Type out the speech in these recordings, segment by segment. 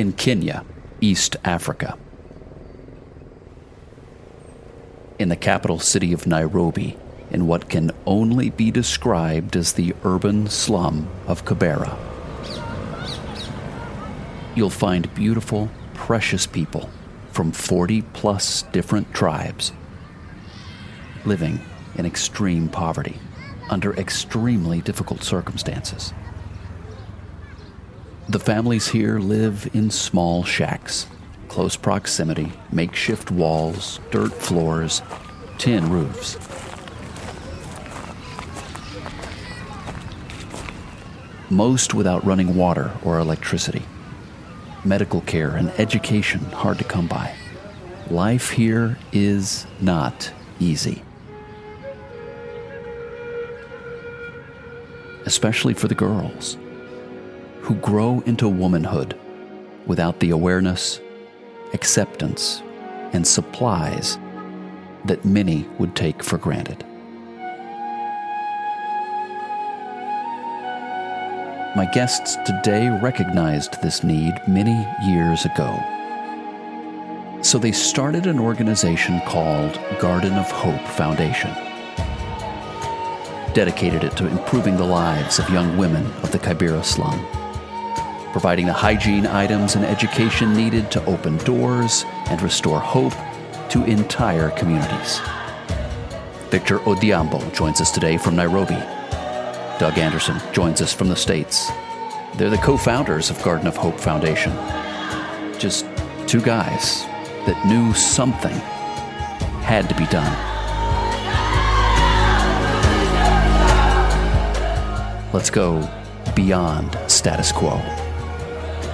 in Kenya, East Africa. In the capital city of Nairobi, in what can only be described as the urban slum of Kibera. You'll find beautiful, precious people from 40 plus different tribes living in extreme poverty under extremely difficult circumstances. The families here live in small shacks, close proximity, makeshift walls, dirt floors, tin roofs. Most without running water or electricity. Medical care and education hard to come by. Life here is not easy. Especially for the girls who grow into womanhood without the awareness, acceptance, and supplies that many would take for granted. My guests today recognized this need many years ago. So they started an organization called Garden of Hope Foundation. Dedicated it to improving the lives of young women of the Kibera slum, providing the hygiene items and education needed to open doors and restore hope to entire communities. Victor Odhiambo joins us today from Nairobi. Doug Anderson joins us from the States. They're the co founders of Garden of Hope Foundation. Just two guys that knew something had to be done. Let's go beyond status quo.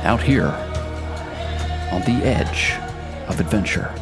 Out here on the edge of adventure.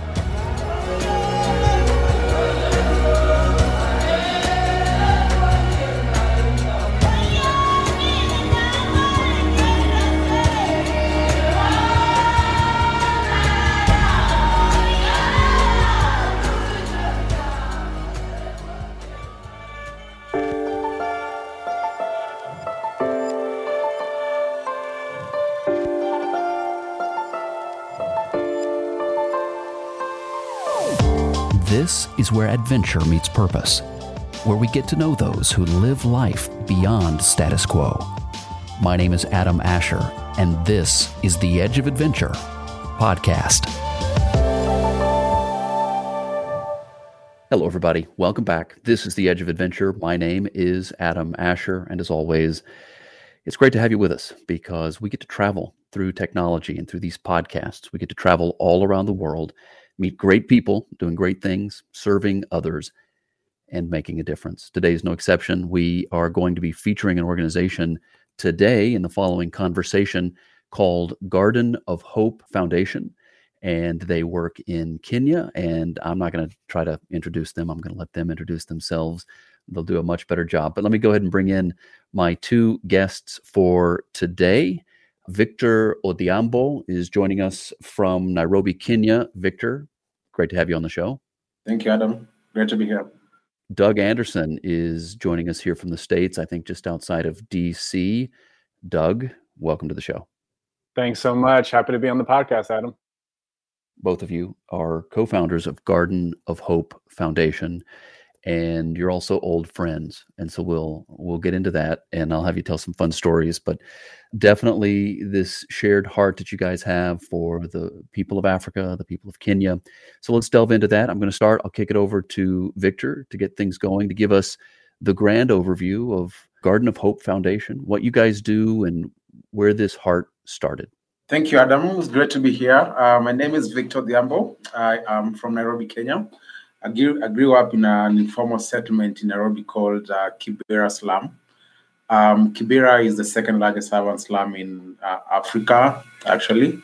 Is where adventure meets purpose, where we get to know those who live life beyond status quo. My name is Adam Asher, and this is the Edge of Adventure podcast. Hello, everybody. Welcome back. This is the Edge of Adventure. My name is Adam Asher, and as always, it's great to have you with us because we get to travel through technology and through these podcasts. We get to travel all around the world meet great people doing great things, serving others, and making a difference. Today is no exception. We are going to be featuring an organization today in the following conversation called Garden of Hope Foundation. And they work in Kenya. And I'm not going to try to introduce them, I'm going to let them introduce themselves. They'll do a much better job. But let me go ahead and bring in my two guests for today. Victor Odhiambo is joining us from Nairobi, Kenya. Victor, great to have you on the show. Thank you, Adam. Great to be here. Doug Anderson is joining us here from the States, I think just outside of DC. Doug, welcome to the show. Thanks so much. Happy to be on the podcast, Adam. Both of you are co founders of Garden of Hope Foundation and you're also old friends and so we'll we'll get into that and i'll have you tell some fun stories but definitely this shared heart that you guys have for the people of africa the people of kenya. So let's delve into that. I'm going to start i'll kick it over to victor to get things going to give us the grand overview of garden of hope foundation what you guys do and where this heart started. Thank you adam it's great to be here. Uh, my name is victor Odhiambo. I am from nairobi kenya I grew, I grew up in an informal settlement in Nairobi called uh, Kibera Slum. Um, Kibera is the second largest urban slum in uh, Africa, actually,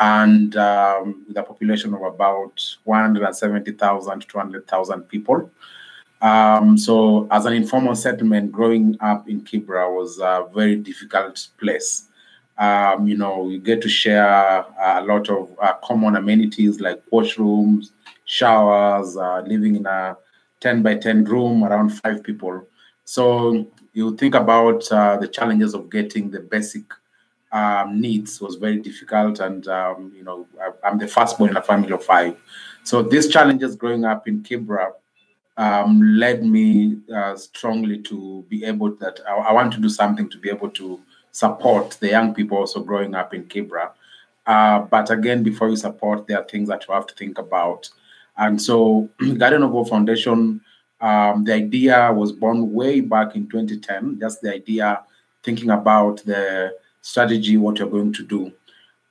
and um, with a population of about 170,000 to 200,000 people. Um, so, as an informal settlement, growing up in Kibera was a very difficult place. Um, you know, you get to share a lot of uh, common amenities like washrooms, showers, uh, living in a 10 by 10 room around five people. So you think about uh, the challenges of getting the basic um, needs was very difficult, and um, you know I, am the first firstborn in a family of five. So these challenges growing up in Kibra um, led me uh, strongly to be able that I, I, want to do something to be able to support the young people also growing up in Kibra. Uh, but again, before you support, there are things that you have to think about. And so, Garden of Hope Foundation, um, the idea was born way back in 2010. Just the idea, thinking about the strategy, what you're going to do.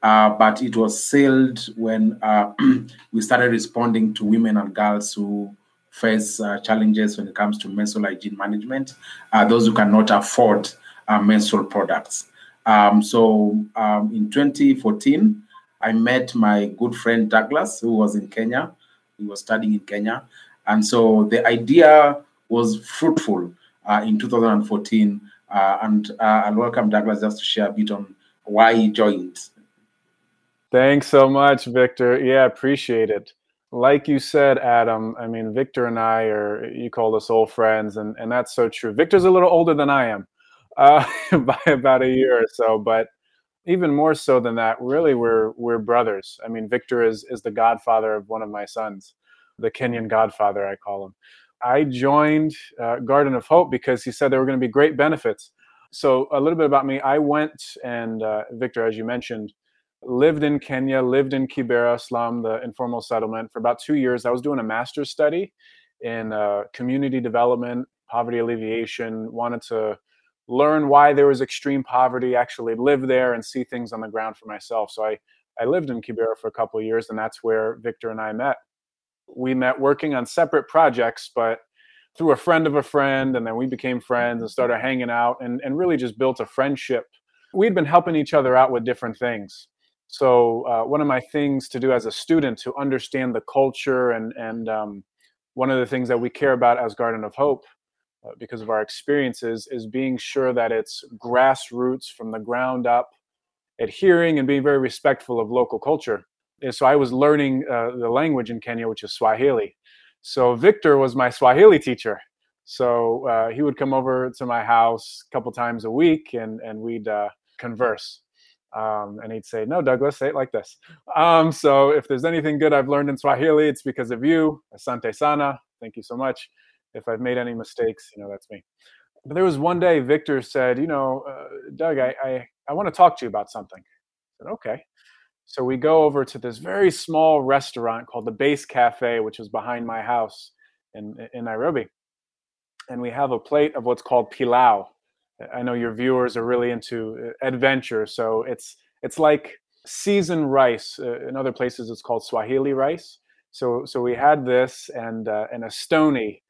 Uh, but it was sealed when uh, we started responding to women and girls who face uh, challenges when it comes to menstrual hygiene management, uh, those who cannot afford uh, menstrual products. Um, so um, in 2014, I met my good friend Douglas, who was in Kenya. He was studying in Kenya. And so the idea was fruitful uh, in 2014. Uh, and uh, I'll welcome Douglas just to share a bit on why he joined. Thanks so much, Victor. Yeah, appreciate it. Like you said, Adam, I mean, Victor and I are, you called us old friends, and, and that's so true. Victor's a little older than I am uh, by about a year or so, but even more so than that, really, we're, we're brothers. I mean, Victor is, is the godfather of one of my sons, the Kenyan godfather, I call him. I joined uh, Garden of Hope because he said there were going to be great benefits. So, a little bit about me I went and, uh, Victor, as you mentioned, lived in Kenya, lived in Kibera slum, the informal settlement, for about two years. I was doing a master's study in uh, community development, poverty alleviation, wanted to learn why there was extreme poverty, actually live there and see things on the ground for myself. So I, I lived in Kibera for a couple years, and that's where Victor and I met. We met working on separate projects, but through a friend of a friend, and then we became friends and started hanging out and, and really just built a friendship. We'd been helping each other out with different things. So uh, one of my things to do as a student to understand the culture and and um, one of the things that we care about as Garden of Hope because of our experiences is being sure that it's grassroots from the ground up, adhering and being very respectful of local culture. And so I was learning uh, the language in Kenya, which is Swahili. So Victor was my Swahili teacher. So uh, he would come over to my house a couple times a week, and and we'd uh, converse. Um, and he'd say, No, Douglas, say it like this. Um, so if there's anything good I've learned in Swahili, it's because of you. Asante sana. Thank you so much. If I've made any mistakes, you know, that's me. But there was one day Victor said, You know, uh, Doug, I, I, I want to talk to you about something. I said, Okay. So we go over to this very small restaurant called the Base Cafe, which is behind my house in, in Nairobi. And we have a plate of what's called pilau, I know your viewers are really into uh, adventure, so it's it's like seasoned rice. Uh, in other places, it's called Swahili rice. So so we had this and uh, and a Stoney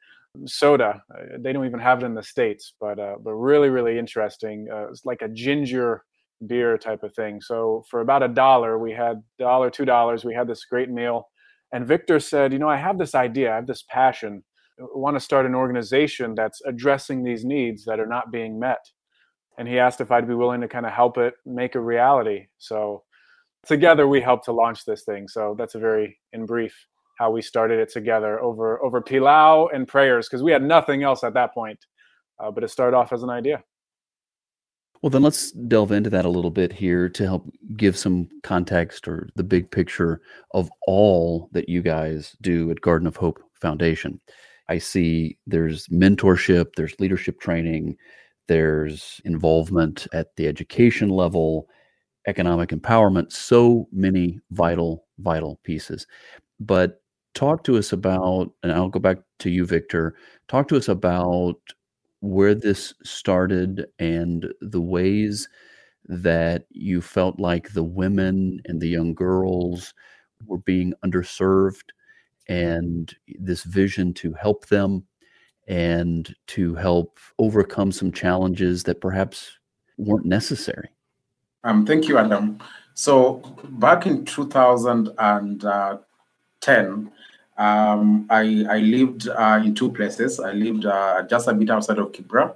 soda. Uh, they don't even have it in the states, but uh, but really really interesting. Uh, it's like a ginger beer type of thing. So for about a dollar, we had dollar two dollars. We had this great meal, and Victor said, you know, I have this idea, I have this passion want to start an organization that's addressing these needs that are not being met. And he asked if I'd be willing to kind of help it make a reality. So together we helped to launch this thing. So that's a very in brief how we started it together over over pilau and prayers because we had nothing else at that point. Uh, but it started off as an idea. Well, then let's delve into that a little bit here to help give some context or the big picture of all that you guys do at Garden of Hope Foundation. I see there's mentorship, there's leadership training, there's involvement at the education level, economic empowerment, so many vital, vital pieces. But talk to us about, and I'll go back to you, Victor, talk to us about where this started and the ways that you felt like the women and the young girls were being underserved and this vision to help them and to help overcome some challenges that perhaps weren't necessary. Um, thank you, Adam. So back in 2010, um, I, I, lived uh, in two places. I lived uh, just a bit outside of Kibra.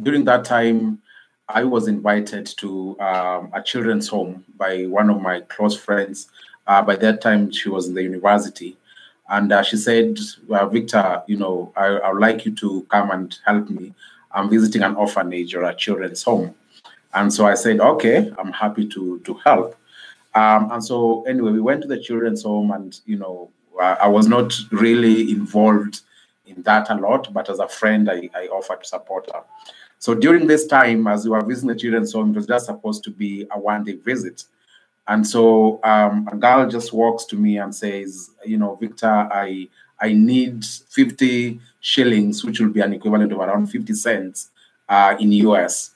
During that time, I was invited to um, a children's home by one of my close friends. Uh, by that time, she was in the university. And uh, she said, well, Victor, you know, I, I would like you to come and help me. I'm visiting an orphanage or a children's home. And so I said, okay, I'm happy to to help. Um, and so anyway, we went to the children's home, and you know, I, I, was not really involved in that a lot, but as a friend, I, I offered to support her. So during this time, as we were visiting the children's home, it was just supposed to be a one-day visit. And so um, a girl just walks to me and says, you know, Victor, I I need 50 shillings, which will be an equivalent of around 50 cents uh, in US.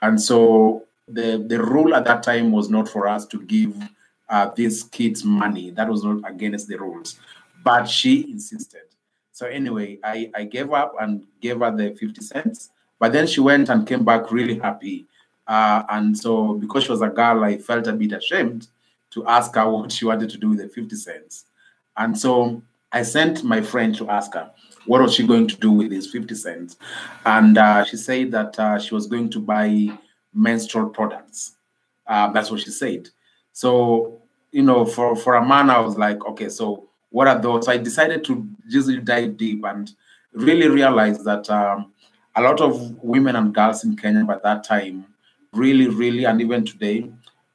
And so the, the rule at that time was not for us to give uh, these kids money. That was not against the rules. But she insisted. So anyway, I, I gave up and gave her the 50 cents. But then she went and came back really happy. Uh, and so because she was a girl, I felt a bit ashamed to ask her what she wanted to do with the 50 cents. And so I sent my friend to ask her what was she going to do with these 50 cents. And uh, she said that uh, she was going to buy menstrual products. Uh, that's what she said. So, you know, for, for a man, I was like, okay, so what are those? So I decided to just dive deep and really realize that um, a lot of women and girls in Kenya by that time really, really, and even today,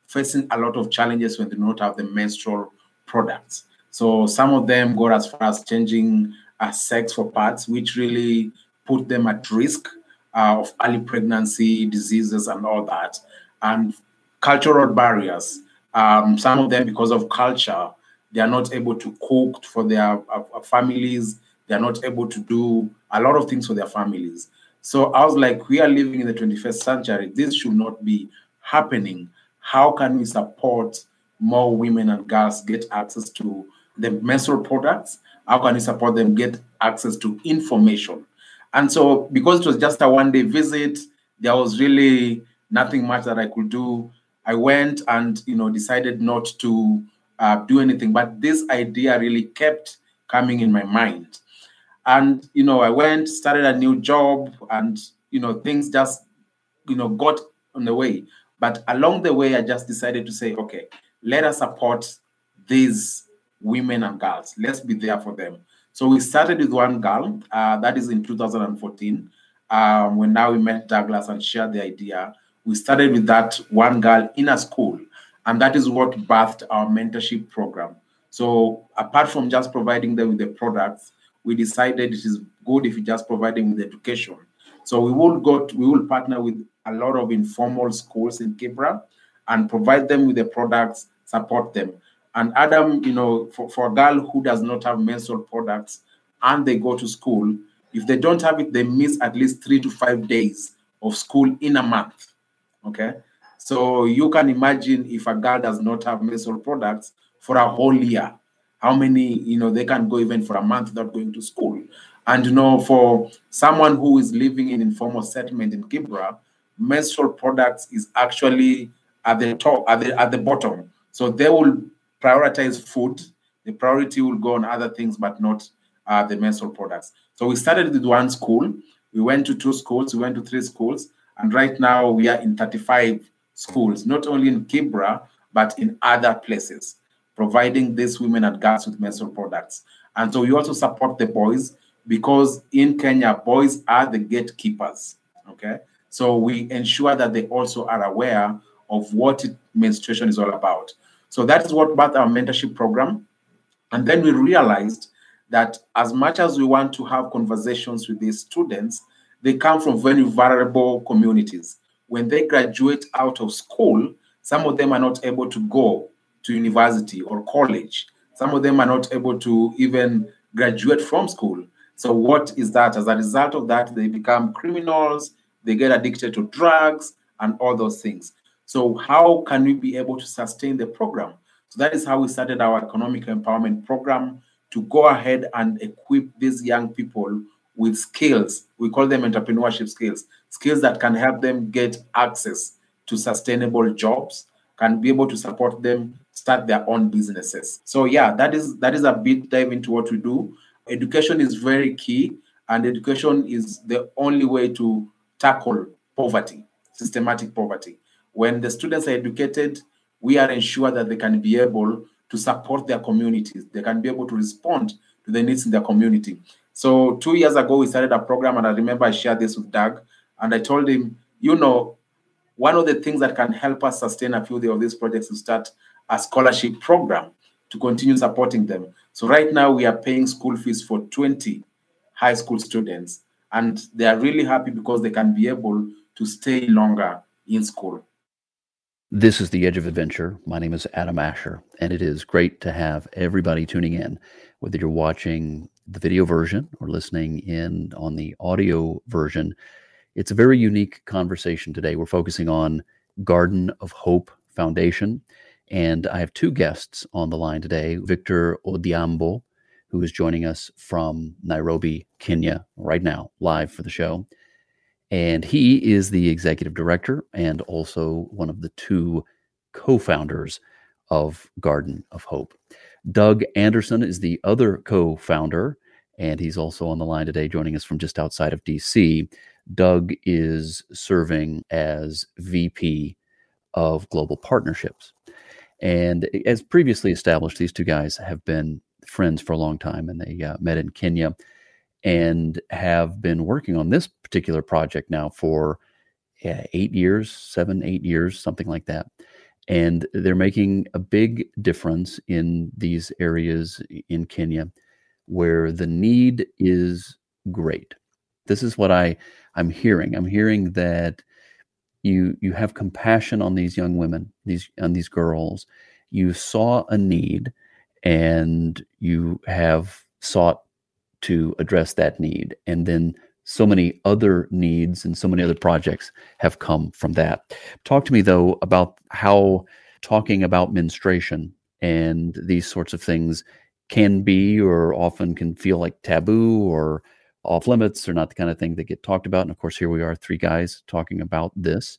facing a lot of challenges when they do not have the menstrual products. So some of them go as far as changing uh, sex for parts, which really put them at risk uh, of early pregnancy, diseases, and all that. And cultural barriers. Um, some of them, because of culture, they are not able to cook for their uh, uh families. They are not able to do a lot of things for their families. So I was like, we are living in the 21st century. This should not be happening. How can we support more women and girls get access to the menstrual products? How can we support them get access to information? And so, because it was just a one day visit, there was really nothing much that I could do. I went and you know decided not to uh, do anything, but this idea really kept coming in my mind. And you know, I went, started a new job, and you know, things just you know got on the way. But along the way, I just decided to say, okay, let us support these women and girls. Let's be there for them. So we started with one girl, uh, that is in 2014, um, when now we met Douglas and shared the idea. We started with that one girl in a school, and that is what birthed our mentorship program. So apart from just providing them with the products, we decided it is good if you just provide them with education. So we will go, to, we will partner with a lot of informal schools in Kibra and provide them with the products, support them. And Adam, you know, for, for a girl who does not have menstrual products and they go to school, if they don't have it, they miss at least three to five days of school in a month. Okay. So you can imagine if a girl does not have menstrual products for a whole year, how many, you know, they can go even for a month without going to school. And you know, for someone who is living in informal settlement in Kibra, menstrual products is actually at the top, at the at the bottom. So they will prioritize food. The priority will go on other things, but not uh, the menstrual products. So we started with one school. We went to two schools. We went to three schools. And right now we are in 35 schools, not only in Kibra, but in other places, providing these women and girls with menstrual products. And so we also support the boys because in Kenya, boys are the gatekeepers. Okay. So we ensure that they also are aware of what menstruation is all about. So that is what about our mentorship program. And then we realized that as much as we want to have conversations with these students, they come from very vulnerable communities. When they graduate out of school, some of them are not able to go to university or college. Some of them are not able to even graduate from school. So, what is that? As a result of that, they become criminals, they get addicted to drugs, and all those things. So, how can we be able to sustain the program? So, that is how we started our economic empowerment program to go ahead and equip these young people with skills. We call them entrepreneurship skills, skills that can help them get access to sustainable jobs, can be able to support them start their own businesses. So yeah, that is that is a bit dive into what we do. Education is very key, and education is the only way to tackle poverty, systematic poverty. When the students are educated, we are ensured that they can be able to support their communities. They can be able to respond to the needs in their community. So two years ago, we started a program, and I remember I shared this with Doug, and I told him, you know, one of the things that can help us sustain a few of these projects is start a scholarship program to continue supporting them. So right now we are paying school fees for 20 high school students, and they are really happy because they can be able to stay longer in school. This is the Edge of Adventure. My name is Adam Asher, and it is great to have everybody tuning in, whether you're watching the video version or listening in on the audio version. It's a very unique conversation today. We're focusing on Garden of Hope Foundation. And I have two guests on the line today Victor Odhiambo, who is joining us from Nairobi, Kenya, right now, live for the show. And he is the executive director and also one of the two co founders of Garden of Hope. Doug Anderson is the other co founder, and he's also on the line today, joining us from just outside of DC. Doug is serving as VP of Global Partnerships. And as previously established, these two guys have been friends for a long time and they uh, met in Kenya and have been working on this particular project now for yeah, eight years, seven, eight years, something like that. And they're making a big difference in these areas in Kenya where the need is great. This is what I I'm hearing. I'm hearing that you you have compassion on these young women, these on these girls. You saw a need and you have sought to address that need. And then so many other needs and so many other projects have come from that. Talk to me though about how talking about menstruation and these sorts of things can be or often can feel like taboo or off limits or not the kind of thing that get talked about. And of course, here we are, three guys talking about this.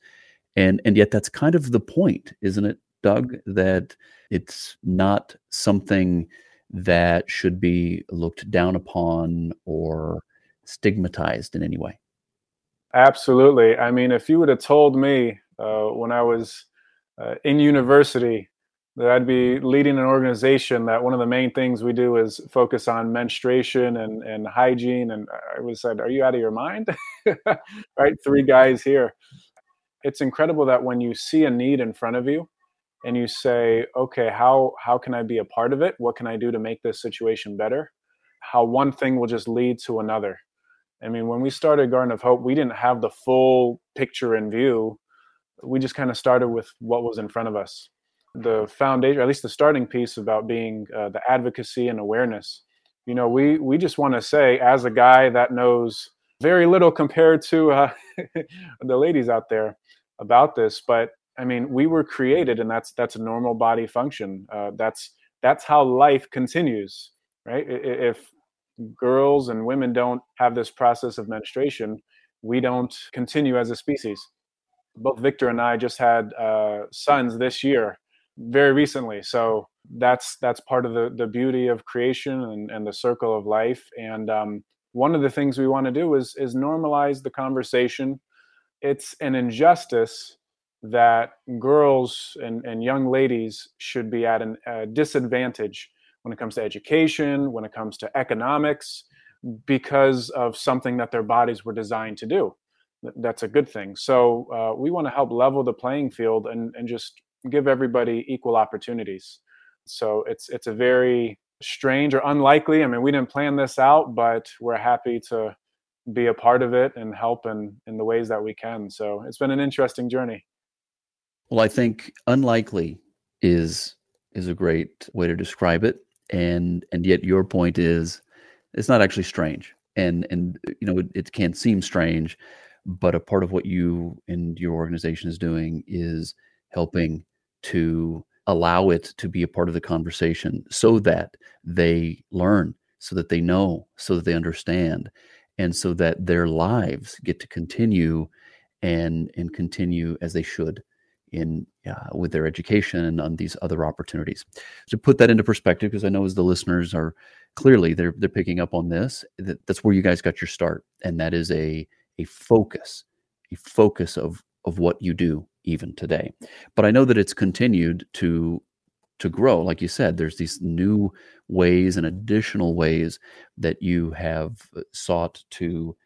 And and yet that's kind of the point, isn't it, Doug? That it's not something that should be looked down upon or stigmatized in any way. Absolutely. I mean, if you would have told me uh, when I was uh, in university that I'd be leading an organization that one of the main things we do is focus on menstruation and, and hygiene. And I would have said, Are you out of your mind? right? Three guys here. It's incredible that when you see a need in front of you and you say, Okay, how, how can I be a part of it? What can I do to make this situation better? How one thing will just lead to another. I mean, when we started Garden of Hope, we didn't have the full picture in view. We just kind of started with what was in front of us the foundation, at least the starting piece about being uh, the advocacy and awareness. You know, we we just want to say, as a guy that knows very little compared to uh, the ladies out there about this, but I mean, we were created, and that's that's a normal body function. Uh, that's that's how life continues, right? If girls and women don't have this process of menstruation, we don't continue as a species. Both Victor and I just had uh, sons this year very recently. So that's that's part of the the beauty of creation and, and the circle of life. And um, one of the things we want to do is is normalize the conversation. It's an injustice that girls and, and young ladies should be at an, a disadvantage when it comes to education, when it comes to economics, because of something that their bodies were designed to do. That's a good thing. So uh, we want to help level the playing field and, and just give everybody equal opportunities. So it's it's a very strange or unlikely. I mean, we didn't plan this out, but we're happy to be a part of it and help in in the ways that we can. So it's been an interesting journey. Well, I think unlikely is is a great way to describe it, and and yet your point is it's not actually strange, and and you know it, it can seem strange, but a part of what you and your organization is doing is helping to allow it to be a part of the conversation so that they learn, so that they know, so that they understand, and so that their lives get to continue and and continue as they should in uh, with their education and on these other opportunities. To put that into perspective, because I know as the listeners are clearly they're they're picking up on this, that, that's where you guys got your start, and that is a a focus, a focus of of what you do even today. But I know that it's continued to to grow. Like you said, there's these new ways and additional ways that you have sought to.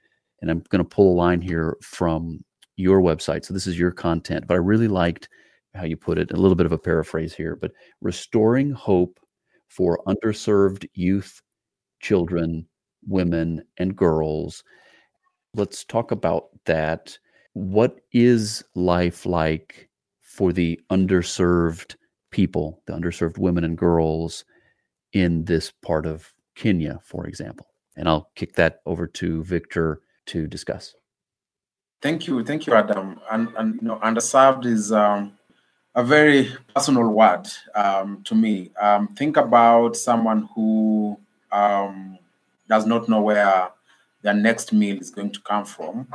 And I'm going to pull a line here from your website. So this is your content, but I really liked how you put it. A little bit of a paraphrase here, but restoring hope for underserved youth, children, women, and girls. Let's talk about that. What is life like for the underserved people, the underserved women and girls in this part of Kenya, for example? And I'll kick that over to Victor to discuss. Thank you, thank you, Adam. And, and you know, underserved is um, a very personal word um, to me. Um, think about someone who um, does not know where their next meal is going to come from.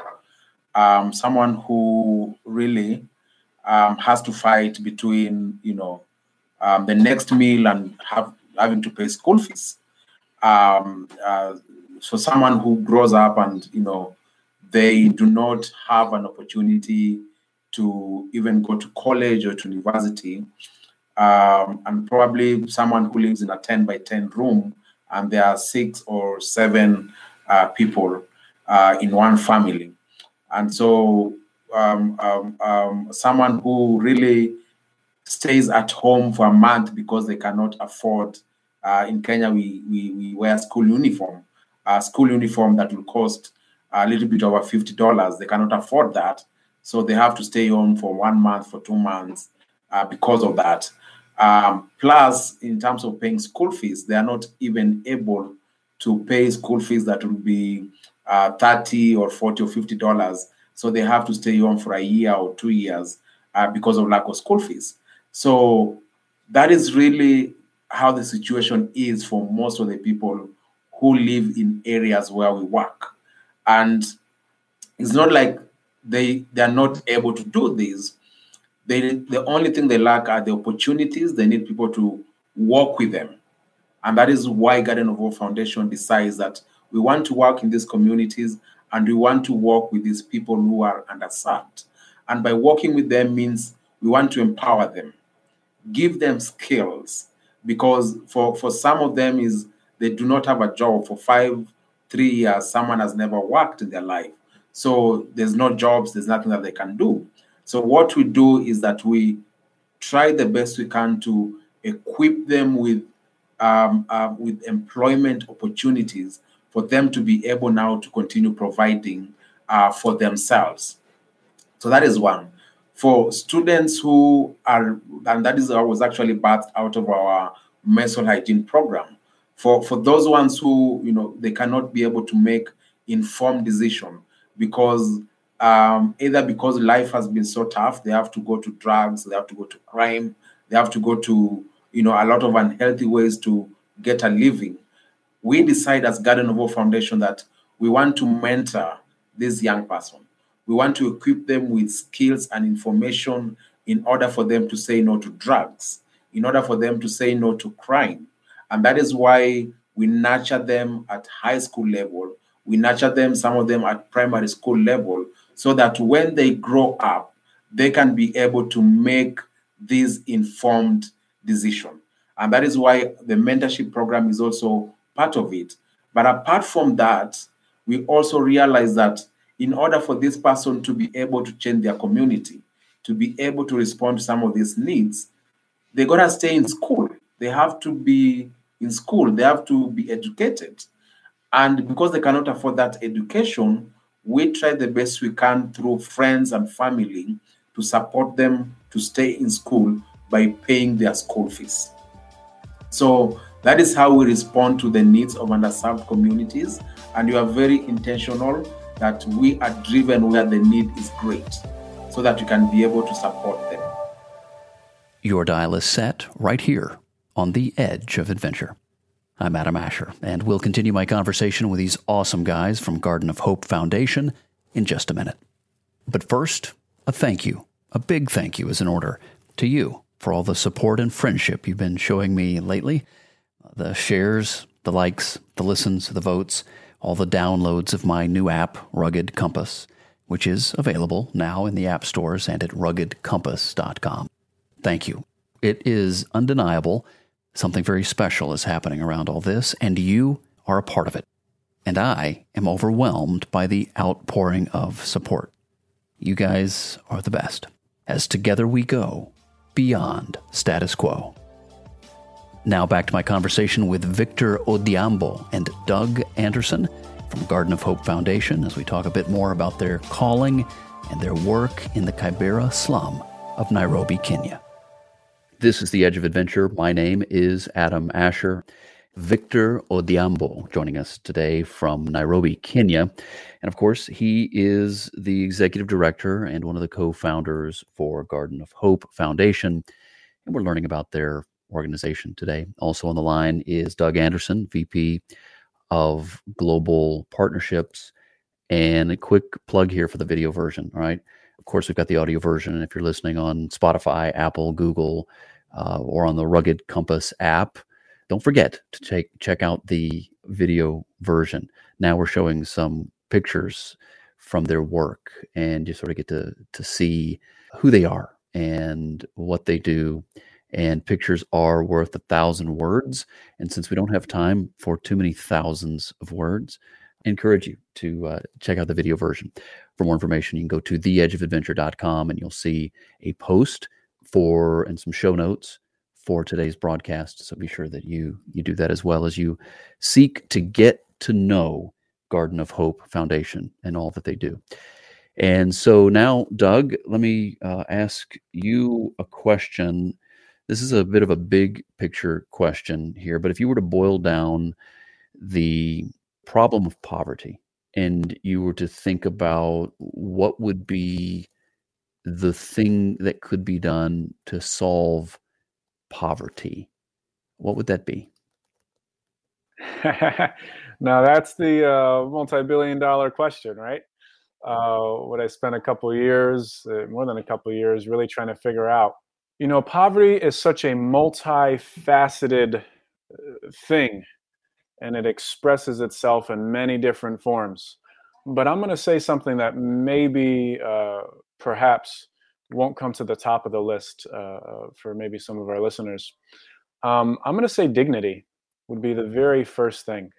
Um, someone who really um, has to fight between, you know, the next meal and have having to pay school fees. Uh, so someone who grows up and you know they do not have an opportunity to even go to college or to university. Um, and probably someone who lives in a 10 by 10 room and there are six or seven uh, people uh, in one family. And so um, um, um, someone who really stays at home for a month because they cannot afford, uh, in Kenya, we, we, we wear school uniform, a school uniform that will cost a little bit over $50. They cannot afford that. So they have to stay home for one month, for two months uh, because of that. Um, plus, in terms of paying school fees, they are not even able to pay school fees that will be uh, 30 or 40 or 50 dollars. So they have to stay home for a year or two years uh, because of lack of school fees. So that is really how the situation is for most of the people who live in areas where we work. And it's not like they they are not able to do this. They the only thing they lack are the opportunities. They need people to work with them, and that is why Garden of Hope Foundation decides that we want to work in these communities and we want to work with these people who are underserved. And by working with them means we want to empower them, give them skills, because for for some of them is they do not have a job for five, three years. Someone has never worked in their life so there's no jobs, there's nothing that they can do. So what we do is that we try the best we can to equip them with um, uh, with employment opportunities for them to be able now to continue providing uh, for themselves. So that is one. For students who are, and that is was actually birthed out of our menstrual hygiene program. For for those ones who you know they cannot be able to make informed decision because um, either because life has been so tough, they have to go to drugs, they have to go to crime, they have to go to you know a lot of unhealthy ways to get a living. We decide as Garden of Hope Foundation that we want to mentor this young person. We want to equip them with skills and information in order for them to say no to drugs, in order for them to say no to crime. And that is why we nurture them at high school level we nurture them, some of them at primary school level, so that when they grow up, they can be able to make this informed decision. And that is why the mentorship program is also part of it. But apart from that, we also realize that in order for this person to be able to change their community, to be able to respond to some of these needs, they got to stay in school. They have to be in school. They have to be educated. And because they cannot afford that education, we try the best we can through friends and family to support them to stay in school by paying their school fees. So that is how we respond to the needs of underserved communities. And you are very intentional that we are driven where the need is great so that we can be able to support them. Your dial is set right here on the edge of adventure. I'm Adam Asher, and we'll continue my conversation with these awesome guys from Garden of Hope Foundation in just a minute. But first, a thank you, a big thank you is in order to you for all the support and friendship you've been showing me lately. The shares, the likes, the listens, the votes, all the downloads of my new app, Rugged Compass, which is available now in the app stores and at ruggedcompass.com. Thank you. It is undeniable Something very special is happening around all this, and you are a part of it. And I am overwhelmed by the outpouring of support. You guys are the best. As together we go beyond status quo. Now back to my conversation with Victor Odhiambo and Doug Anderson from Garden of Hope Foundation as we talk a bit more about their calling and their work in the Kibera slum of Nairobi, Kenya. This is The Edge of Adventure. My name is Adam Asher. Victor Odhiambo joining us today from Nairobi, Kenya. And of course, he is the executive director and one of the co founders for Garden of Hope Foundation. And we're learning about their organization today. Also on the line is Doug Anderson, VP of Global Partnerships. And a quick plug here for the video version. All right. Of course, we've got the audio version. If you're listening on Spotify, Apple, Google, uh, or on the Rugged Compass app, don't forget to check check out the video version. Now we're showing some pictures from their work, and you sort of get to to see who they are and what they do. And pictures are worth a thousand words. And since we don't have time for too many thousands of words, I encourage you to uh, check out the video version. For more information, you can go to theedgeofadventure.com and you'll see a post for and some show notes for today's broadcast. So be sure that you you do that as well as you seek to get to know Garden of Hope Foundation and all that they do. And so now, Doug, let me uh, ask you a question. This is a bit of a big picture question here, but if you were to boil down the problem of poverty and you were to think about what would be the thing that could be done to solve poverty, what would that be? now that's the uh, multi-billion dollar question, right? Uh, what I spent a couple years, uh, more than a couple years, really trying to figure out. You know, poverty is such a multifaceted uh, thing, and it expresses itself in many different forms. But I'm going to say something that maybe, uh, perhaps, won't come to the top of the list uh, uh, for maybe some of our listeners. Um, I'm going to say dignity would be the very first thing.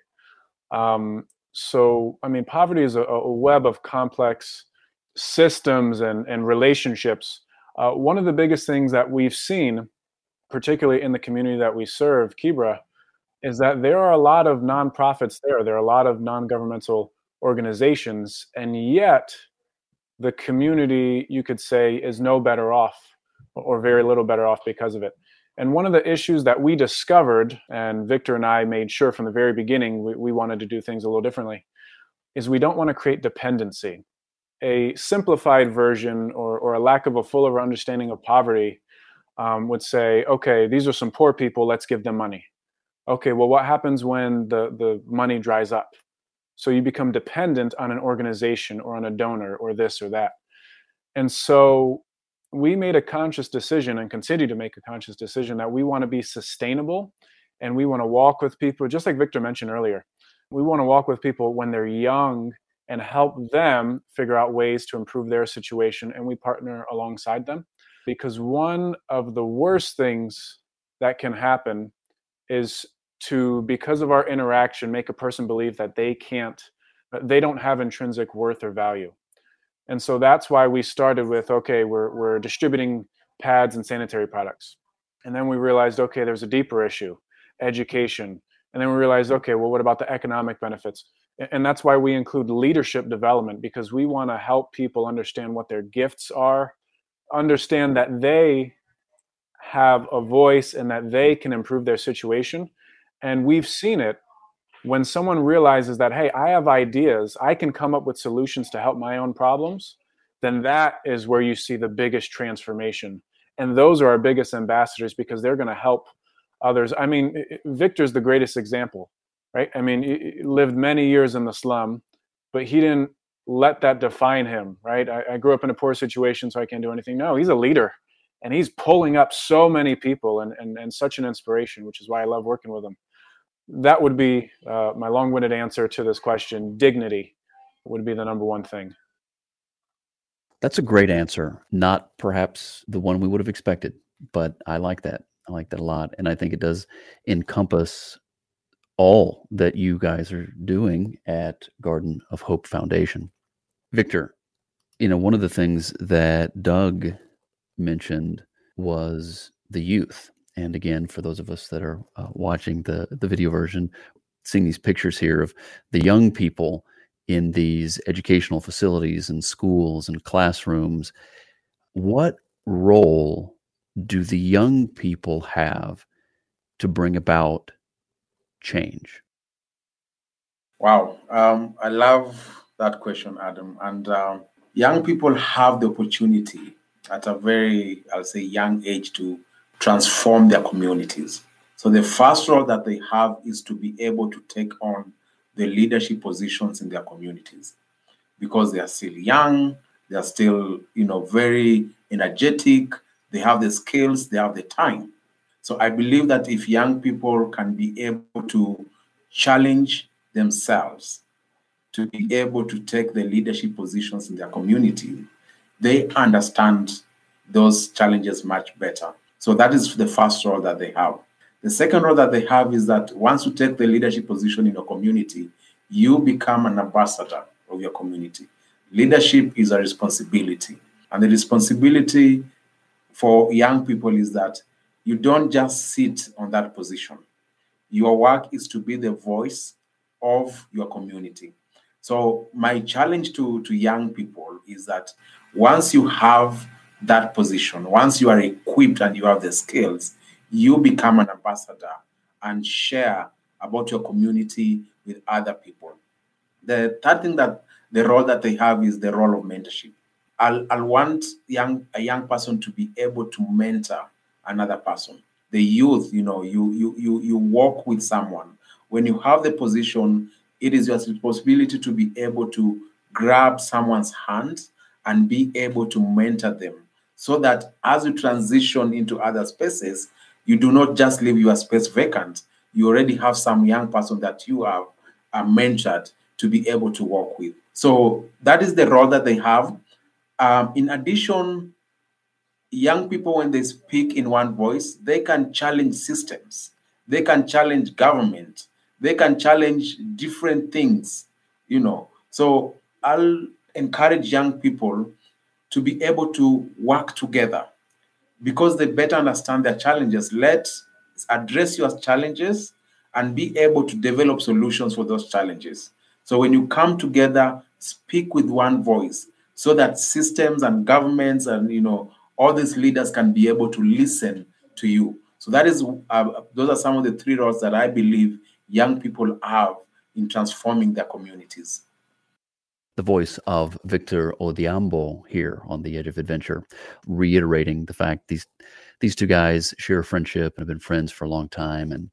Um, so, I mean, poverty is a, a, web of complex systems and, and relationships. Uh, one of the biggest things that we've seen, particularly in the community that we serve, Kibera, is that there are a lot of nonprofits there. There are a lot of non governmental organizations, and yet the community, you could say, is no better off or very little better off because of it. And one of the issues that we discovered, and Victor and I made sure from the very beginning we, we wanted to do things a little differently, is we don't want to create dependency. A simplified version or, or a lack of a fuller understanding of poverty um, would say, okay, these are some poor people, let's give them money. Okay, well, what happens when the, the money dries up? So you become dependent on an organization or on a donor or this or that. And so we made a conscious decision and continue to make a conscious decision that we want to be sustainable and we want to walk with people, just like Victor mentioned earlier. We want to walk with people when they're young and help them figure out ways to improve their situation. And we partner alongside them because one of the worst things that can happen is to because of our interaction make a person believe that they can't uh, they don't have intrinsic worth or value. And so that's why we started with okay we're, we're distributing pads and sanitary products. And then we realized okay there's a deeper issue education. And then we realized okay well what about the economic benefits? And that's why we include leadership development because we want to help people understand what their gifts are understand that they have a voice and that they can improve their situation and we've seen it when someone realizes that, hey, I have ideas, I can come up with solutions to help my own problems, then that is where you see the biggest transformation. And those are our biggest ambassadors because they're going to help others. I mean, Victor's the greatest example, right? I mean, he lived many years in the slum, but he didn't let that define him, right? I, I grew up in a poor situation, so I can't do anything. No, he's a leader and he's pulling up so many people and, and, and such an inspiration, which is why I love working with him that would be uh, my long-winded answer to this question. Dignity would be the number one thing. That's a great answer. Not perhaps the one we would have expected, but I like that. I like that a lot, and I think it does encompass all that you guys are doing at Garden of Hope Foundation. Victor, you know, one of the things that Doug mentioned was the youth. And again, for those of us that are uh, watching the the video version, seeing these pictures here of the young people in these educational facilities and schools and classrooms, what role do the young people have to bring about change? Wow, um, I love that question, Adam. And um, young people have the opportunity at a very, I'll say, young age to transform their communities. So the first role that they have is to be able to take on the leadership positions in their communities because they are still young, they are still, you know, very energetic, they have the skills, they have the time. So I believe that if young people can be able to challenge themselves to be able to take the leadership positions in their community, they understand those challenges much better. So that is the first role that they have. The second role that they have is that once you take the leadership position in your community, you become an ambassador of your community. Leadership is a responsibility. And the responsibility for young people is that you don't just sit on that position. Your work is to be the voice of your community. So my challenge to, to young people is that once you have that position, once you are equipped and you have the skills, you become an ambassador and share about your community with other people. The third thing that the role that they have is the role of mentorship. I'll, I'll want young a young person to be able to mentor another person. The youth, you know, you you you you work with someone. When you have the position, it is your responsibility to be able to grab someone's hand and be able to mentor them so that as you transition into other spaces, you do not just leave your space vacant. You already have some young person that you have uh, mentored to be able to work with. So that is the role that they have. Um, in addition, young people, when they speak in one voice, they can challenge systems, they can challenge government, they can challenge different things, you know. So I'll encourage young people to be able to work together because they better understand their challenges. Let's address your challenges and be able to develop solutions for those challenges. So when you come together, speak with one voice so that systems and governments and you know all these leaders can be able to listen to you. So that is uh, those are some of the three roles that I believe young people have in transforming their communities. The voice of Victor Odhiambo here on the Edge of Adventure, reiterating the fact these these two guys share a friendship and have been friends for a long time, and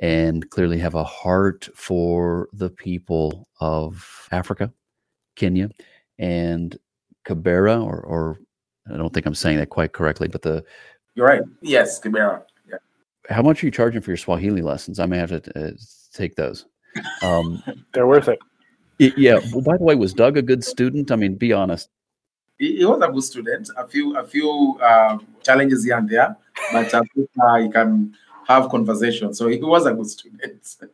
and clearly have a heart for the people of Africa, Kenya, and Kibera, or, or I don't think I'm saying that quite correctly, but the you're right. Yes, Kibera Yeah. how much are you charging for your Swahili lessons? I may have to uh, take those. Um, They're worth it. Yeah. Well, by the way, was Doug a good student? I mean, be honest. He, he was a good student. A few, a few uh, challenges here and there, but uh, he can have conversations. So he was a good student.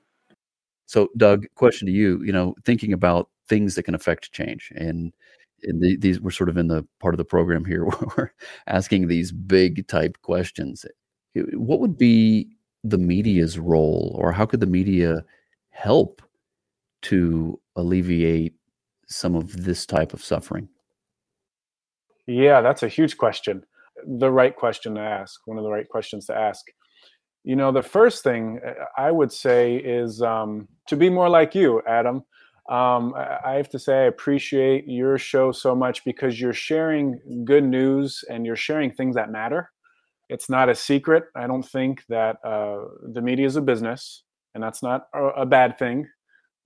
So, Doug, question to you. You know, thinking about things that can affect change, and, and the, these we're sort of in the part of the program here where we're asking these big type questions what would be the media's role or how could the media help to alleviate some of this type of suffering? Yeah that's a huge question. The right question to ask one of the right questions to ask. You know the first thing uh, i would say is um, to be more like you adam. Um, i have to say i appreciate your show so much because you're sharing good news and you're sharing things that matter. It's not a secret. I don't think that uh, the media is a business, and that's not a, a bad thing.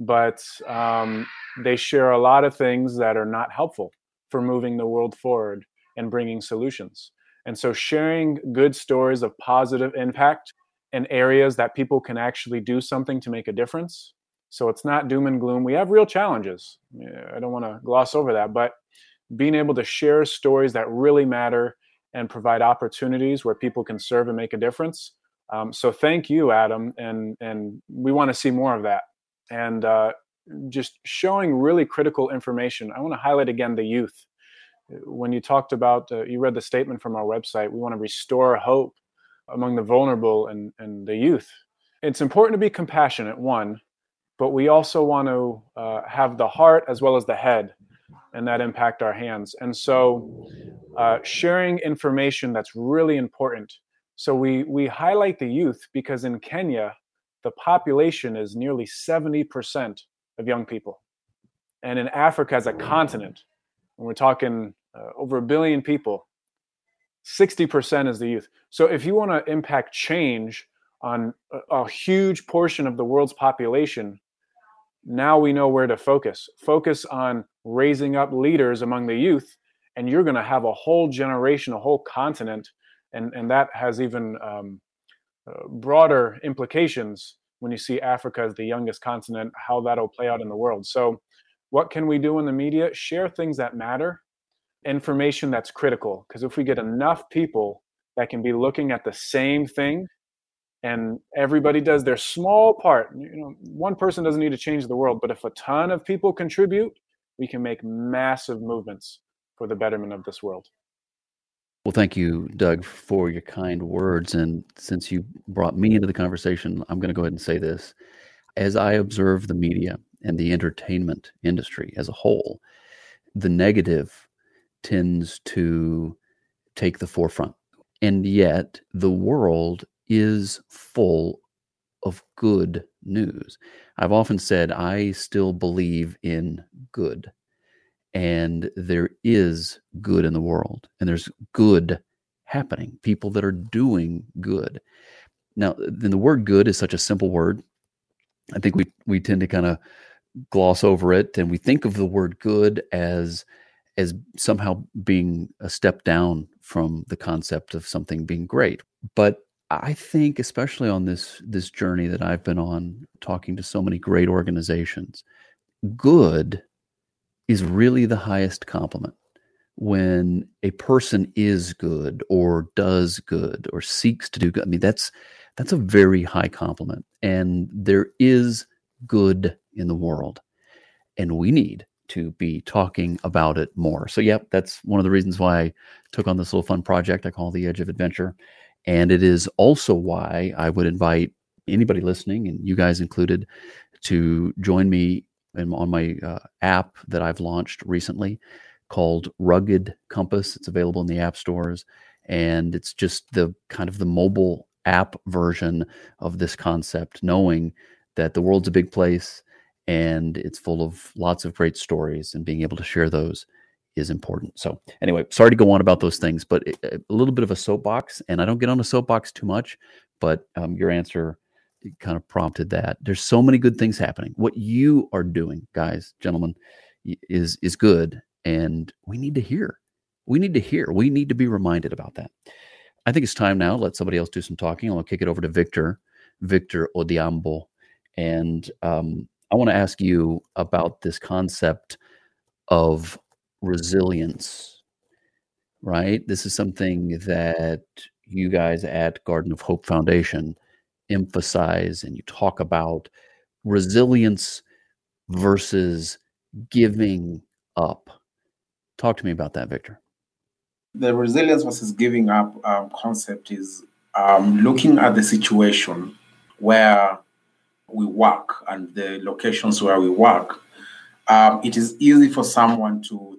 But um, they share a lot of things that are not helpful for moving the world forward and bringing solutions. And so, sharing good stories of positive impact in areas that people can actually do something to make a difference. So, it's not doom and gloom. We have real challenges. I don't want to gloss over that, but being able to share stories that really matter and provide opportunities where people can serve and make a difference. Um, so thank you, Adam, and and we want to see more of that. And uh, just showing really critical information. I want to highlight again the youth. When you talked about, uh, you read the statement from our website, we want to restore hope among the vulnerable and, and the youth. It's important to be compassionate, one, but we also want to uh, have the heart as well as the head and that impact our hands. And so, uh, sharing information that's really important. So we we highlight the youth because in Kenya, the population is nearly seventy percent of young people, and in Africa as a continent, when we're talking uh, over a billion people, sixty percent is the youth. So if you want to impact change on a, a huge portion of the world's population, now we know where to focus. Focus on raising up leaders among the youth, and you're going to have a whole generation, a whole continent, and and that has even um, uh, broader implications when you see Africa as the youngest continent, how that'll play out in the world. So, what can we do in the media? Share things that matter, information that's critical. Because if we get enough people that can be looking at the same thing and everybody does their small part you know one person doesn't need to change the world but if a ton of people contribute we can make massive movements for the betterment of this world well thank you doug for your kind words. And since you brought me into the conversation i'm going to go ahead and say this. As i observe the media and the entertainment industry as a whole the negative tends to take the forefront. And yet the world is full of good news. I've often said I still believe in good, and there is good in the world, and there's good happening, people that are doing good. Now, then the word good is such a simple word. I think we, we tend to kind of gloss over it and we think of the word good as as somehow being a step down from the concept of something being great. But I think, especially on this this journey that I've been on, talking to so many great organizations, good is really the highest compliment. When a person is good or does good or seeks to do good, I mean that's that's a very high compliment. And there is good in the world, and we need to be talking about it more. So, yep, that's one of the reasons why I took on this little fun project I call the Edge of Adventure and it is also why I would invite anybody listening, and you guys included, to join me in, on my uh, app that I've launched recently called Rugged Compass. It's available in the app stores, and it's just the kind of the mobile app version of this concept, knowing that the world's a big place and it's full of lots of great stories and being able to share those is important. So, anyway, sorry to go on about those things, but a little bit of a soapbox, and I don't get on a soapbox too much, but um, your answer kind of prompted that. There's so many good things happening. What you are doing, guys, gentlemen, is is good, and we need to hear. We need to hear. We need to be reminded about that. I think it's time now. Let somebody else do some talking. I'll kick it over to Victor, Victor Odhiambo, and um, I want to ask you about this concept of resilience, right? This is something that you guys at Garden of Hope Foundation emphasize and you talk about resilience versus giving up. Talk to me about that, Victor. The resilience versus giving up um, concept is um, looking at the situation where we work and the locations where we work. Um, it is easy for someone to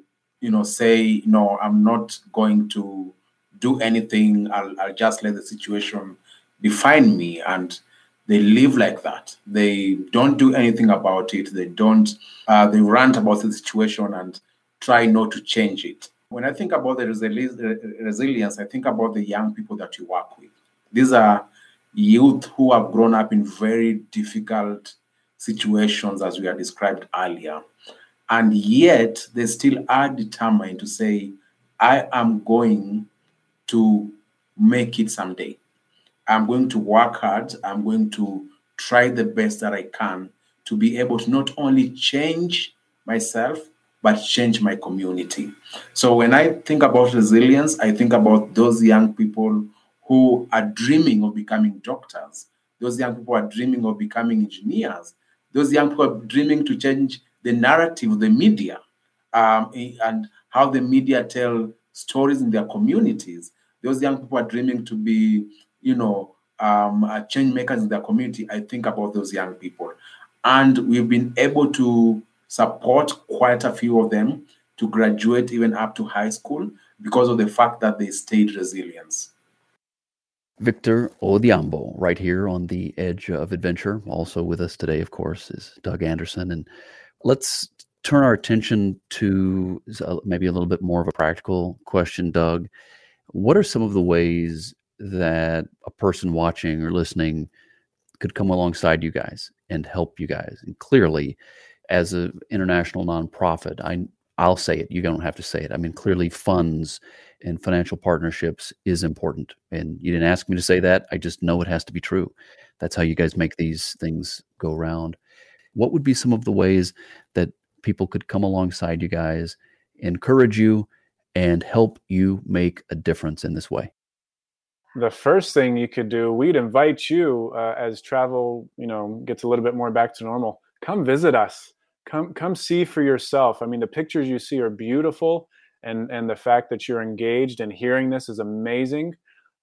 you know, say, no, I'm not going to do anything. I'll, I'll just let the situation define me. And they live like that. They don't do anything about it. They don't, uh, they rant about the situation and try not to change it. When I think about the resilience, I think about the young people that you work with. These are youth who have grown up in very difficult situations, as we had described earlier and yet they still are determined to say, I am going to make it someday. I'm going to work hard. I'm going to try the best that I can to be able to not only change myself, but change my community. So when I think about resilience, I think about those young people who are dreaming of becoming doctors. Those young people are dreaming of becoming engineers. Those young people are dreaming to change the narrative, of the media, um, and how the media tell stories in their communities. Those young people are dreaming to be, you know, um, uh, change makers in the community. I think about those young people. And we've been able to support quite a few of them to graduate even up to high school because of the fact that they stayed resilient. Victor Odhiambo, right here on the edge of adventure. Also with us today, of course, is Doug Anderson. And let's turn our attention to maybe a little bit more of a practical question, Doug. What are some of the ways that a person watching or listening could come alongside you guys and help you guys? And clearly, as an international nonprofit, I I'll say it. You don't have to say it. I mean, clearly, funds and financial partnerships is important. And you didn't ask me to say that. I just know it has to be true. That's how you guys make these things go around. What would be some of the ways that people could come alongside you guys, encourage you, and help you make a difference in this way? The first thing you could do, we'd invite you uh, as travel, you know, gets a little bit more back to normal. Come visit us. Come, come see for yourself. I mean, the pictures you see are beautiful and and the fact that you're engaged and hearing this is amazing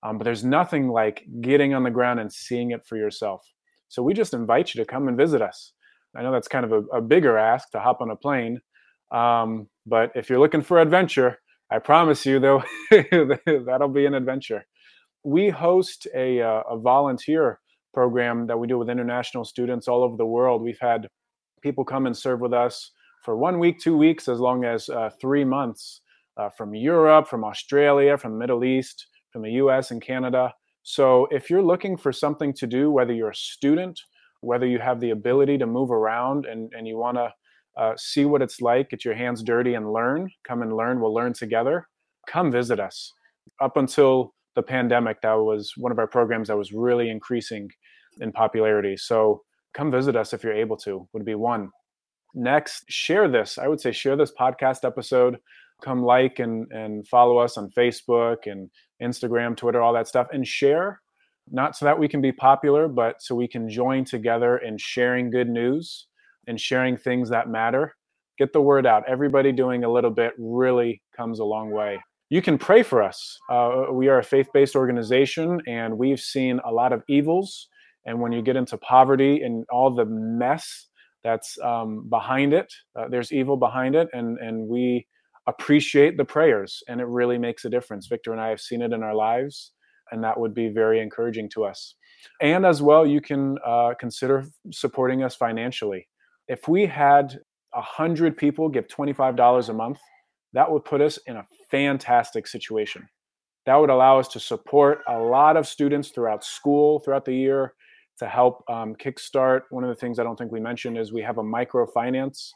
um, but there's nothing like getting on the ground and seeing it for yourself so we just invite you to come and visit us i know that's kind of a, a bigger ask to hop on a plane um, but if you're looking for adventure i promise you though that'll be an adventure we host a, uh, a volunteer program that we do with international students all over the world we've had people come and serve with us for one week, two weeks, as long as uh, three months uh, from Europe, from Australia, from the Middle East, from the US and Canada. So if you're looking for something to do, whether you're a student, whether you have the ability to move around and, and you want to uh, see what it's like, get your hands dirty and learn, come and learn, we'll learn together, come visit us. Up until the pandemic, that was one of our programs that was really increasing in popularity. So come visit us if you're able to, would be one. Next, share this. I would say share this podcast episode come like and and follow us on Facebook and Instagram, Twitter, all that stuff, and share. Not so that we can be popular, but so we can join together in sharing good news and sharing things that matter. Get the word out. Everybody doing a little bit really comes a long way. You can pray for us. Uh, we are a faith based organization and we've seen a lot of evils. And when you get into poverty and all the mess that's um, behind it, uh, there's evil behind it. And, and we appreciate the prayers and it really makes a difference. Victor and I have seen it in our lives, and that would be very encouraging to us. And as well, you can uh, consider supporting us financially. If we had a hundred people give $25 a month, that would put us in a fantastic situation. That would allow us to support a lot of students throughout school, throughout the year, to help um, kickstart. One of the things I don't think we mentioned is we have a microfinance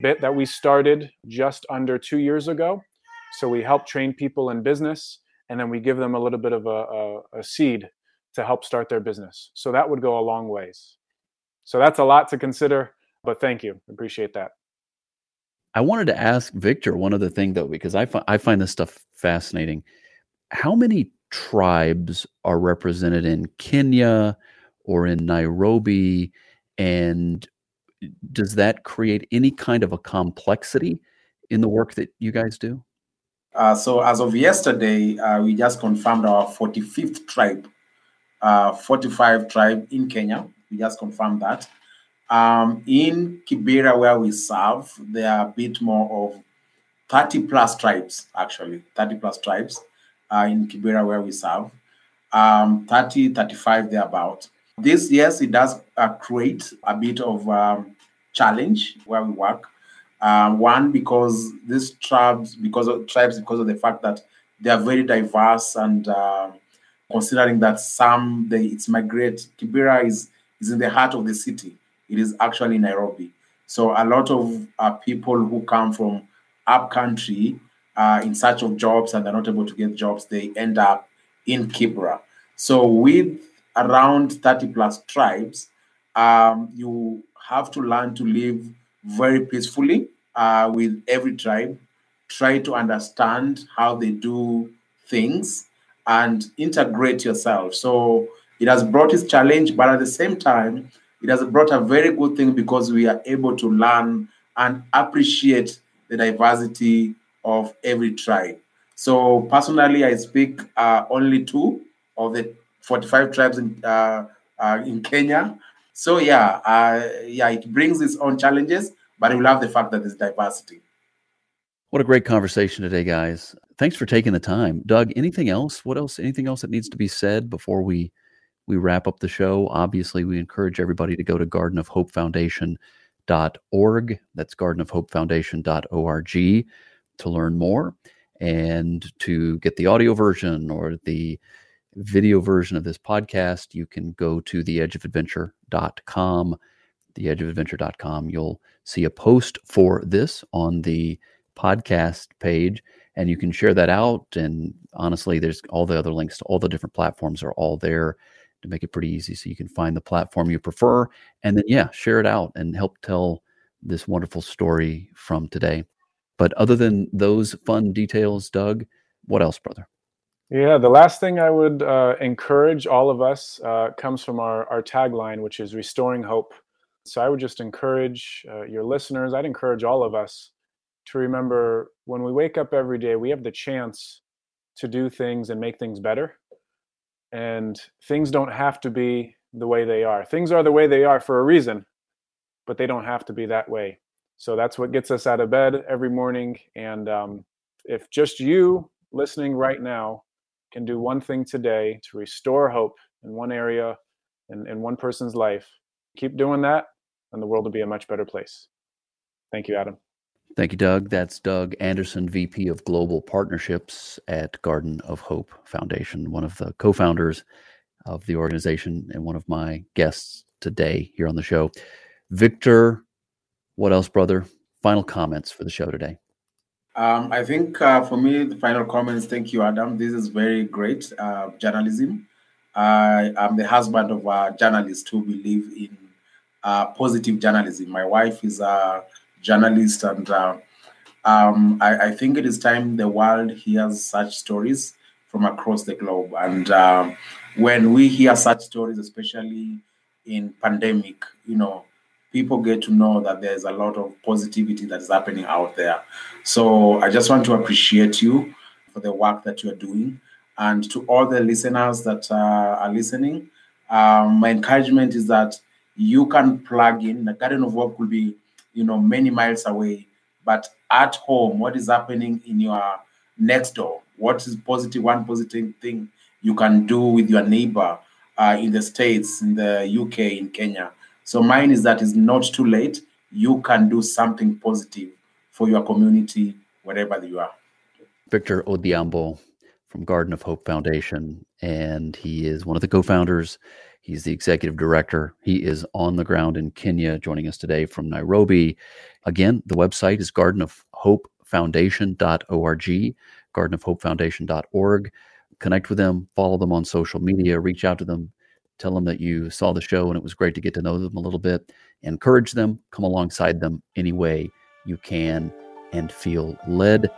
bit that we started just under two years ago. So we help train people in business and then we give them a little bit of a, a, a seed to help start their business. So that would go a long ways. So that's a lot to consider, but thank you. Appreciate that. I wanted to ask Victor one other thing though, because I, fi- I find this stuff fascinating. How many tribes are represented in Kenya or in Nairobi? And does that create any kind of a complexity in the work that you guys do? Uh, so as of yesterday, uh, we just confirmed our 45th tribe, uh, 45 tribe in Kenya. We just confirmed that. Um, in Kibera, where we serve, there are a bit more of 30 plus tribes, actually, 30 plus tribes uh, in Kibera, where we serve. Um, 30, 35 thereabout. This, yes, it does uh, create a bit of um, challenge where we work. Um, one, because these tribes, because of tribes, because of the fact that they are very diverse, and uh, considering that some they it's migrate. Kibera is is in the heart of the city. It is actually Nairobi. So a lot of uh, people who come from up country uh, in search of jobs and they're not able to get jobs, they end up in Kibera. So with around 30 plus tribes, um, you have to learn to live very peacefully uh, with every tribe, try to understand how they do things and integrate yourself. So it has brought its challenge, but at the same time, it has brought a very good thing because we are able to learn and appreciate the diversity of every tribe. So personally, I speak uh, only two of the 45 tribes in uh, uh, in Kenya. So yeah, uh, yeah, it brings its own challenges, but we love the fact that there's diversity. What a great conversation today, guys. Thanks for taking the time. Doug, anything else? What else? Anything else that needs to be said before we we wrap up the show? Obviously, we encourage everybody to go to Garden of Hope Foundation.org. That's Garden of Hope Foundation.org to learn more and to get the audio version or the video version of this podcast, you can go to theedgeofadventure.com. Theedgeofadventure.com. You'll see a post for this on the podcast page, and you can share that out. And honestly, there's all the other links to all the different platforms are all there to make it pretty easy. So you can find the platform you prefer, and then yeah, share it out and help tell this wonderful story from today. But other than those fun details, Doug, what else, brother? Yeah, the last thing I would uh, encourage all of us uh, comes from our, our tagline, which is restoring hope. So I would just encourage uh, your listeners, I'd encourage all of us to remember when we wake up every day, we have the chance to do things and make things better. And things don't have to be the way they are. Things are the way they are for a reason, but they don't have to be that way. So that's what gets us out of bed every morning. And um, if just you listening right now can do one thing today to restore hope in one area in, in one person's life, keep doing that, and the world will be a much better place. Thank you, Adam. Thank you, Doug. That's Doug Anderson, VP of Global Partnerships at Garden of Hope Foundation, one of the co founders of the organization and one of my guests today here on the show. Victor, what else, brother? Final comments for the show today. Um, I think uh, for me, the final comments. Thank you, Adam. This is very great uh, journalism. I am the husband of a journalist who believe in uh, positive journalism. My wife is a journalist, and uh, um, I, I, think it is time the world hears such stories from across the globe. And um, when we hear such stories, especially in pandemic, you know, people get to know that there's a lot of positivity that is happening out there. So I just want to appreciate you for the work that you are doing. And to all the listeners that uh, are listening, um, my encouragement is that you can plug in. The Garden of Hope could be, you know, many miles away, but at home, what is happening in your next door? What is positive? One positive thing you can do with your neighbor uh, in the states, in the UK, in Kenya. So mine is that it's not too late. You can do something positive for your community wherever you are. Victor Odhiambo from Garden of Hope Foundation, and he is one of the co-founders. He's the executive director. He is on the ground in Kenya, joining us today from Nairobi. Again, the website is gardenofhopefoundation.org, gardenofhopefoundation.org. Connect with them, follow them on social media, reach out to them, tell them that you saw the show and it was great to get to know them a little bit. Encourage them, come alongside them any way you can and feel led.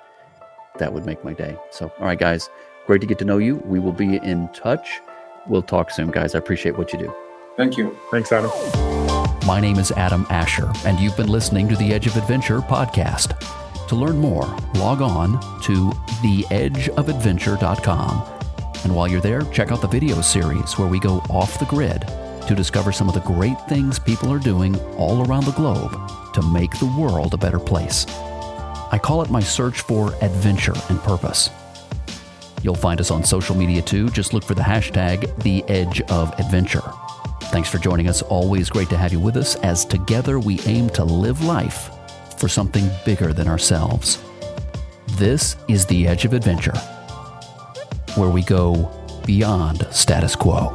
That would make my day. So, all right, guys, great to get to know you. We will be in touch. We'll talk soon, guys. I appreciate what you do. Thank you. Thanks, Adam. My name is Adam Asher, and you've been listening to the Edge of Adventure podcast. To learn more, log on to theedgeofadventure.com and while you're there, check out the video series where we go off the grid to discover some of the great things people are doing all around the globe to make the world a better place. I call it my search for adventure and purpose. You'll find us on social media too. Just look for the hashtag The Edge of Adventure. Thanks for joining us. Always great to have you with us as together we aim to live life for something bigger than ourselves. This is The Edge of Adventure where we go beyond status quo.